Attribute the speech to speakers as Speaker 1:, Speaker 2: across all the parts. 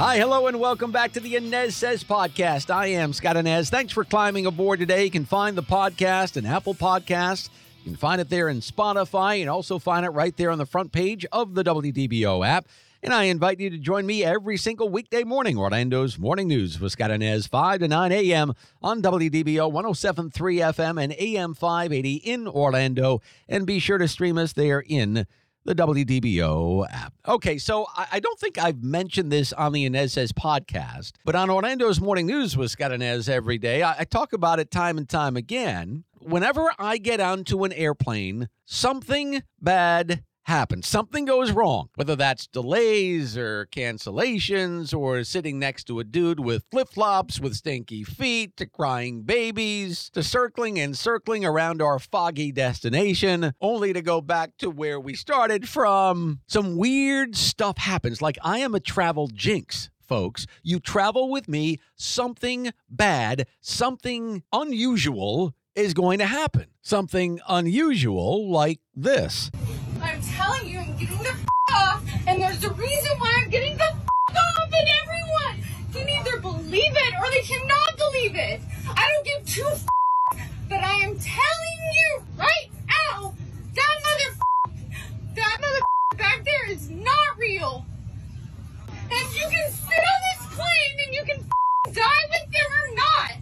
Speaker 1: Hi, hello, and welcome back to the Anez Sez podcast. I am Scott Anez. Thanks for climbing aboard today. You can find the podcast in Apple Podcasts. You can find it there in Spotify and also find it right there on the front page of the WDBO app. And I invite you to join me every single weekday morning, Orlando's Morning News with Scott Inez, 5 to 9 a.m. on WDBO 1073 FM and AM 580 in Orlando. And be sure to stream us there in the WDBO app. Okay, so I, I don't think I've mentioned this on the Anez Sez podcast, but on Orlando's Morning News with Scott Anez every day, I, I talk about it time and time again. Whenever I get onto an airplane, something bad happens. Something goes wrong, whether that's delays or cancellations or sitting next to a dude with flip flops with stinky feet to crying babies to circling and circling around our foggy destination, only to go back to where we started from. Some weird stuff happens. Like I am a travel jinx folks. You travel with me, something bad, something unusual is going to happen. Something unusual like this.
Speaker 2: I'm telling you, I'm getting the f- off, and there's a reason why I'm getting the f- off, and everyone can either believe it or they cannot believe it. I don't give two f- but I am telling you right now, that mother, that mother back there is not real. And you can sit on this plane and you can f- die with them or not.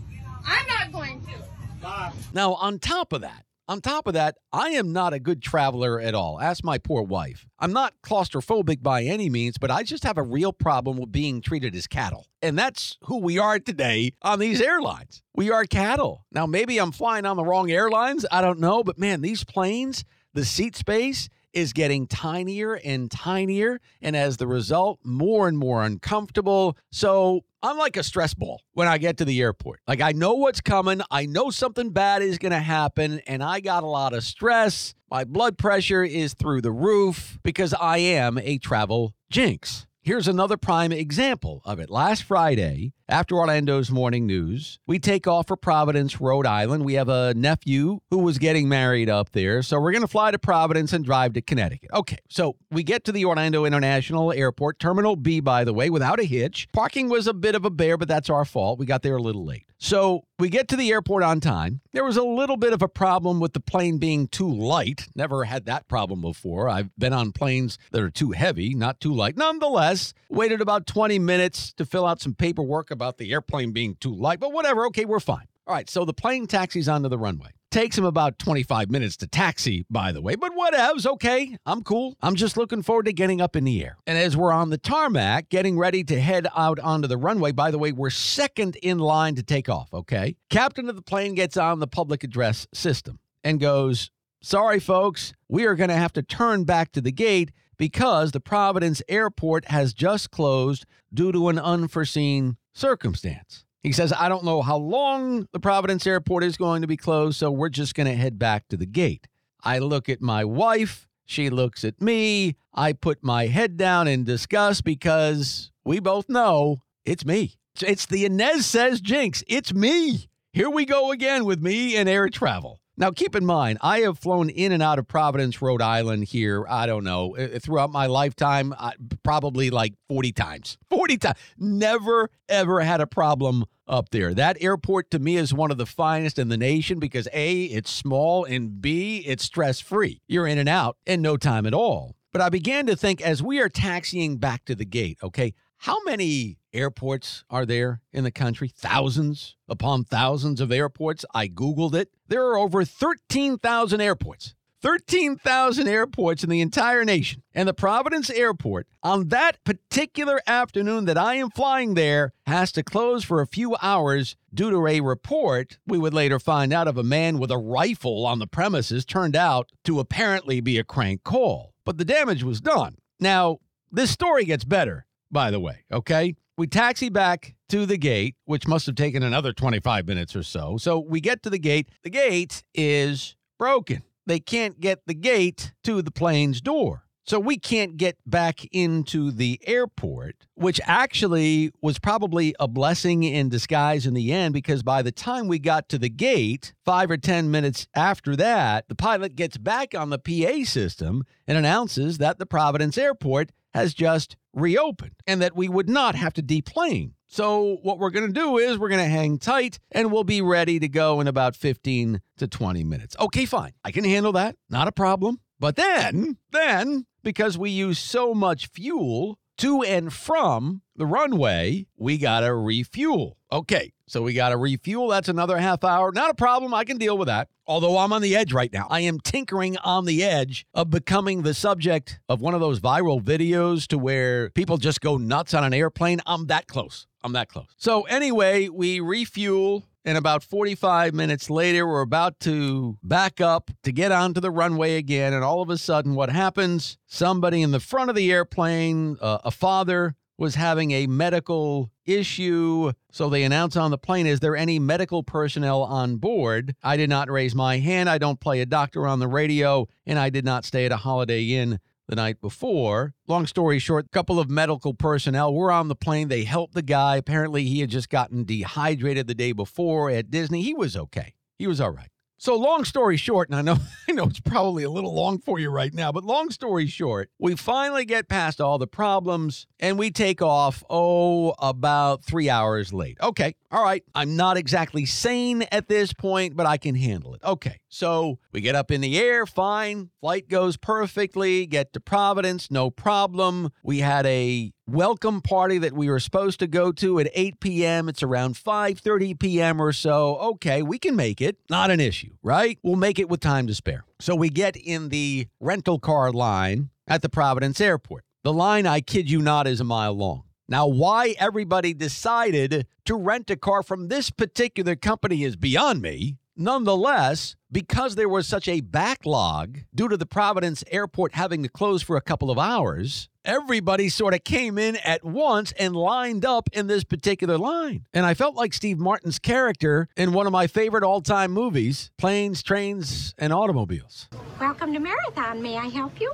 Speaker 2: I'm not going to.
Speaker 1: Now, on top of that, on top of that, I am not a good traveler at all. Ask my poor wife. I'm not claustrophobic by any means, but I just have a real problem with being treated as cattle. And that's who we are today on these airlines. We are cattle. Now, maybe I'm flying on the wrong airlines. I don't know. But man, these planes, the seat space, is getting tinier and tinier, and as the result, more and more uncomfortable. So I'm like a stress ball when I get to the airport. Like I know what's coming, I know something bad is going to happen, and I got a lot of stress. My blood pressure is through the roof because I am a travel jinx. Here's another prime example of it. Last Friday, after Orlando's morning news, we take off for Providence, Rhode Island. We have a nephew who was getting married up there. So we're going to fly to Providence and drive to Connecticut. Okay, so we get to the Orlando International Airport, Terminal B, by the way, without a hitch. Parking was a bit of a bear, but that's our fault. We got there a little late. So we get to the airport on time. There was a little bit of a problem with the plane being too light. Never had that problem before. I've been on planes that are too heavy, not too light. Nonetheless, waited about 20 minutes to fill out some paperwork about the airplane being too light, but whatever. Okay, we're fine. All right, so the plane taxis onto the runway. Takes him about 25 minutes to taxi, by the way, but whatevs. Okay, I'm cool. I'm just looking forward to getting up in the air. And as we're on the tarmac, getting ready to head out onto the runway, by the way, we're second in line to take off, okay? Captain of the plane gets on the public address system and goes, Sorry, folks, we are going to have to turn back to the gate because the Providence airport has just closed due to an unforeseen circumstance. He says, I don't know how long the Providence airport is going to be closed, so we're just going to head back to the gate. I look at my wife. She looks at me. I put my head down in disgust because we both know it's me. It's the Anez Sez Jinx. It's me. Here we go again with me and air travel. Now, keep in mind, I have flown in and out of Providence, Rhode Island here, I don't know, uh, throughout my lifetime, uh, probably like 40 times. 40 times. Never, ever had a problem up there. That airport to me is one of the finest in the nation because A, it's small, and B, it's stress free. You're in and out in no time at all. But I began to think as we are taxiing back to the gate, okay, how many airports are there in the country? Thousands upon thousands of airports. I Googled it. There are over 13,000 airports. 13,000 airports in the entire nation. And the Providence Airport, on that particular afternoon that I am flying there, has to close for a few hours due to a report we would later find out of a man with a rifle on the premises turned out to apparently be a crank call. But the damage was done. Now, this story gets better, by the way, okay? We taxi back to the gate, which must have taken another 25 minutes or so. So we get to the gate. The gate is broken. They can't get the gate to the plane's door. So we can't get back into the airport, which actually was probably a blessing in disguise in the end because by the time we got to the gate, five or 10 minutes after that, the pilot gets back on the PA system and announces that the Providence Airport has just reopened and that we would not have to deplane. So, what we're going to do is we're going to hang tight and we'll be ready to go in about 15 to 20 minutes. Okay, fine. I can handle that. Not a problem. But then, then, because we use so much fuel to and from the runway, we got to refuel. Okay, so we got to refuel. That's another half hour. Not a problem. I can deal with that. Although I'm on the edge right now. I am tinkering on the edge of becoming the subject of one of those viral videos to where people just go nuts on an airplane. I'm that close. I'm that close. So, anyway, we refuel. And about 45 minutes later, we're about to back up to get onto the runway again. And all of a sudden, what happens? Somebody in the front of the airplane, uh, a father, was having a medical issue. So they announce on the plane, is there any medical personnel on board? I did not raise my hand. I don't play a doctor on the radio, and I did not stay at a Holiday Inn the night before. Long story short, a couple of medical personnel were on the plane. They helped the guy. Apparently, he had just gotten dehydrated the day before at Disney. He was okay. He was all right. So long story short, and I know I know it's probably a little long for you right now, but long story short, we finally get past all the problems and we take off oh about 3 hours late. Okay. All right. I'm not exactly sane at this point, but I can handle it. Okay. So, we get up in the air, fine. Flight goes perfectly, get to Providence, no problem. We had a welcome party that we were supposed to go to at 8 p.m. It's around 5:30 p.m. or so. Okay, we can make it. Not an issue, right? We'll make it with time to spare. So we get in the rental car line at the Providence airport. The line, I kid you not, is a mile long. Now, why everybody decided to rent a car from this particular company is beyond me. Nonetheless, because there was such a backlog due to the Providence airport having to close for a couple of hours, everybody sort of came in at once and lined up in this particular line. And I felt like Steve Martin's character in one of my favorite all time movies, Planes, Trains, and Automobiles.
Speaker 3: Welcome to Marathon. May I help you?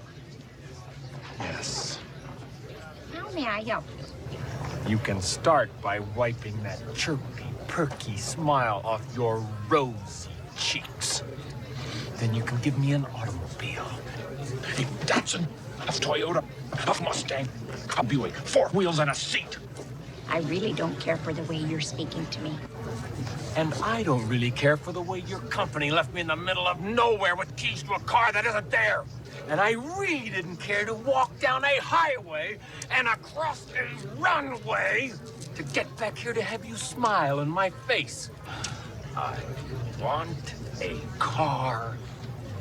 Speaker 4: Yes.
Speaker 3: How may I help you?
Speaker 4: You can start by wiping that chirpy, perky smile off your rosy cheeks. Then you can give me an automobile.
Speaker 5: A Datsun, a Toyota, a Mustang, a Buick, four wheels and a seat.
Speaker 3: I really don't care for the way you're speaking to me.
Speaker 4: And I don't really care for the way your company left me in the middle of nowhere with keys to a car that isn't there. And I really didn't care to walk down a highway and across a runway to get back here to have you smile in my face. I want a car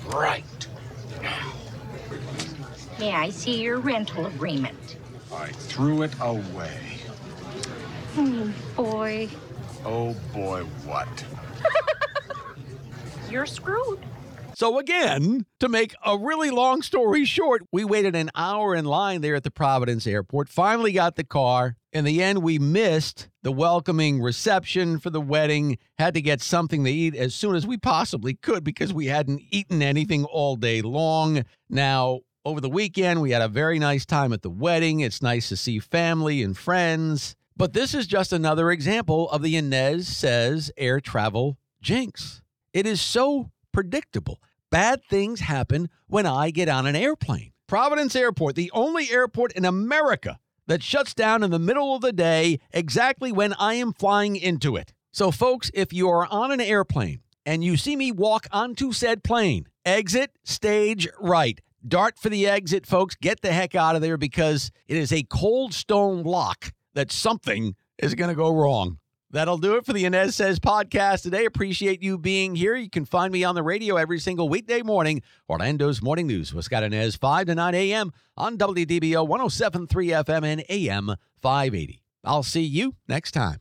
Speaker 4: right now.
Speaker 3: May I see your rental agreement?
Speaker 5: I threw it away.
Speaker 3: Oh, boy.
Speaker 5: Oh boy, what?
Speaker 3: You're screwed.
Speaker 1: So, again, to make a really long story short, we waited an hour in line there at the Providence airport, finally got the car. In the end, we missed the welcoming reception for the wedding, had to get something to eat as soon as we possibly could because we hadn't eaten anything all day long. Now, over the weekend, we had a very nice time at the wedding. It's nice to see family and friends. But this is just another example of the Anez Sez air travel jinx. It is so predictable. Bad things happen when I get on an airplane. Providence Airport, the only airport in America that shuts down in the middle of the day exactly when I am flying into it. So, folks, if you are on an airplane and you see me walk onto said plane, exit stage right. Dart for the exit, folks. Get the heck out of there because it is a cold stone lock that something is going to go wrong. That'll do it for the Anez Sez podcast today. Appreciate you being here. You can find me on the radio every single weekday morning. Orlando's Morning News with Scott Anez, 5 to 9 a.m. on WDBO 1073 FM and AM 580. I'll see you next time.